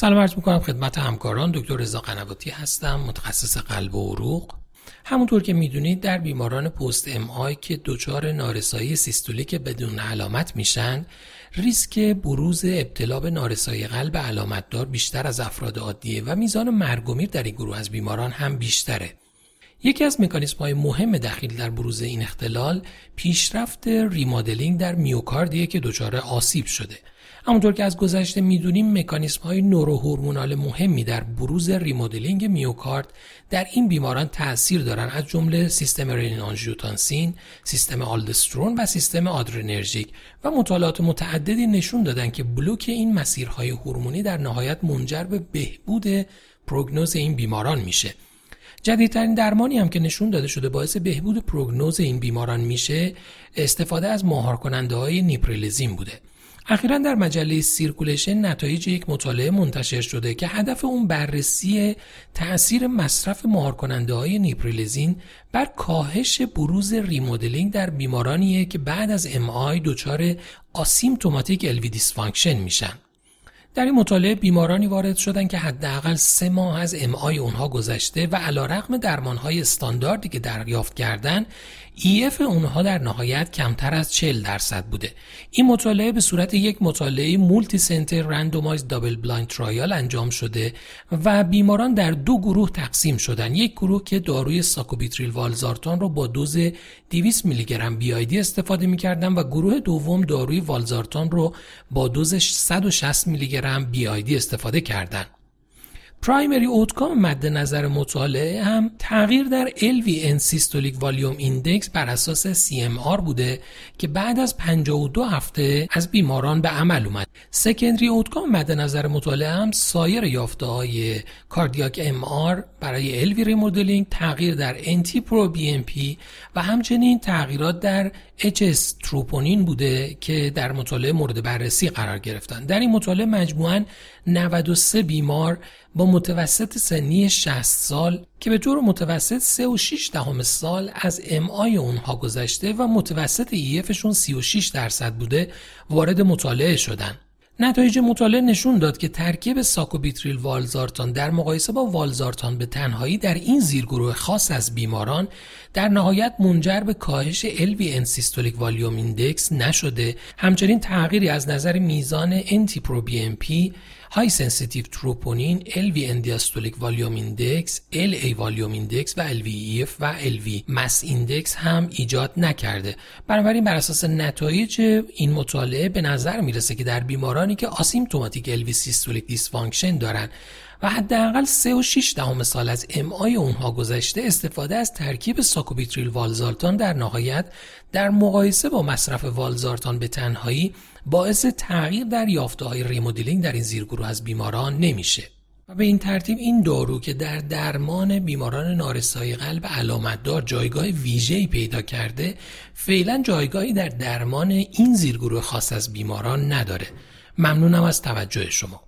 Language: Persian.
سلام عرض می‌کنم خدمت همکاران. دکتر رضا قنواتی هستم متخصص قلب و عروق. همونطور که می‌دونید در بیماران post MI که دچار نارسایی سیستولیک بدون علامت میشن ریسک بروز ابتلا به نارسایی قلب علامتدار بیشتر از افراد عادیه و میزان مرگ در این گروه از بیماران هم بیشتره. یکی از مکانیسم های مهم دخیل در بروز این اختلال پیشرفت remodeling در میوکاردیه که دچار آسیب شده. همونطور که از گذشته می‌دونیم مکانیسم های neurohormonal مهمی در بروز remodeling میوکارد در این بیماران تاثیر دارند از جمله سیستم رنین آنژیوتانسین، سیستم آلدوسترون و سیستم آدرنرژیک و مطالعات متعددی نشون دادن که بلوک این مسیرهای هورمونی در نهایت منجر به بهبود پروگنوز این بیماران میشه. جدیدترین درمانی هم که نشون داده شده باعث بهبود پروگنوز این بیماران میشه استفاده از مهار کننده های نپریلیزین بوده. اخیرا در مجله Circulation نتایج یک مطالعه منتشر شده که هدف اون بررسی تاثیر مصرف مهار کننده های نپریلیزین بر کاهش بروز remodeling در بیمارانیه که بعد از MI دچار asymptomatic LV dysfunction میشن. در این مطالعه بیمارانی وارد شدند که حداقل سه ماه از MI اونها گذشته و علیرغم درمانهای استانداردی که دریافت کردند EF اونها در نهایت کمتر از 40 درصد بوده. این مطالعه به صورت یک مطالعه multicenter randomized double blind trial انجام شده و بیماران در دو گروه تقسیم شدن. یک گروه که داروی ساکوبیتریل والزارتان رو با دوز 200 میلی گرم BID استفاده می‌کردن و گروه دوم داروی والزارتان رو با دوز 160 میلی گرم BID استفاده کردند primary outcome مد نظر مطالعه هم تغییر در LV end systolic volume index بر اساس CMR بوده که بعد از 52 هفته از بیماران به عمل اومد. secondary outcome مد نظر مطالعه هم سایر یافته های cardiac MR برای LV remodeling تغییر در NT-proBNP و همچنین تغییرات در HS troponin بوده که در مطالعه مورد بررسی قرار گرفتن. در این مطالعه مجموعاً 93 بیمار با متوسط سنی 60 سال که به طور متوسط 3 و 6 دهم سال از MI اونها گذشته و متوسط EF شون 36 درصد بوده وارد مطالعه شدن. نتایج مطالعه نشون داد که ترکیب ساکوبیتریل والزارتان در مقایسه با والزارتان به تنهایی در این زیرگروه خاص از بیماران در نهایت منجر به کاهش LV systolic volume index نشده. همچنین تغییری از نظر میزان NT high sensitive troponin LV diastolic volume index LA volume index و LVEF و LV mass index هم ایجاد نکرده. بنابراین بر اساس نتایج این مطالعه به نظر می‌رسه که در بیمارانی که asymptomatic LV systolic dysfunction دارن و حداقل 3 و 6 دهم سال از MI اونها گذشته استفاده از ترکیب ساکوبیتریل والزارتان در نهایت در مقایسه با مصرف والزارتان به تنهایی باعث تغییر در یافته های remodeling در این زیرگروه از بیماران نمیشه. و به این ترتیب این دارو که در درمان بیماران نارسایی قلب علامتدار جایگاه ویژه‌ای پیدا کرده فعلا جایگاهی در درمان این زیرگروه خاص از بیماران نداره. ممنونم از توجه شما.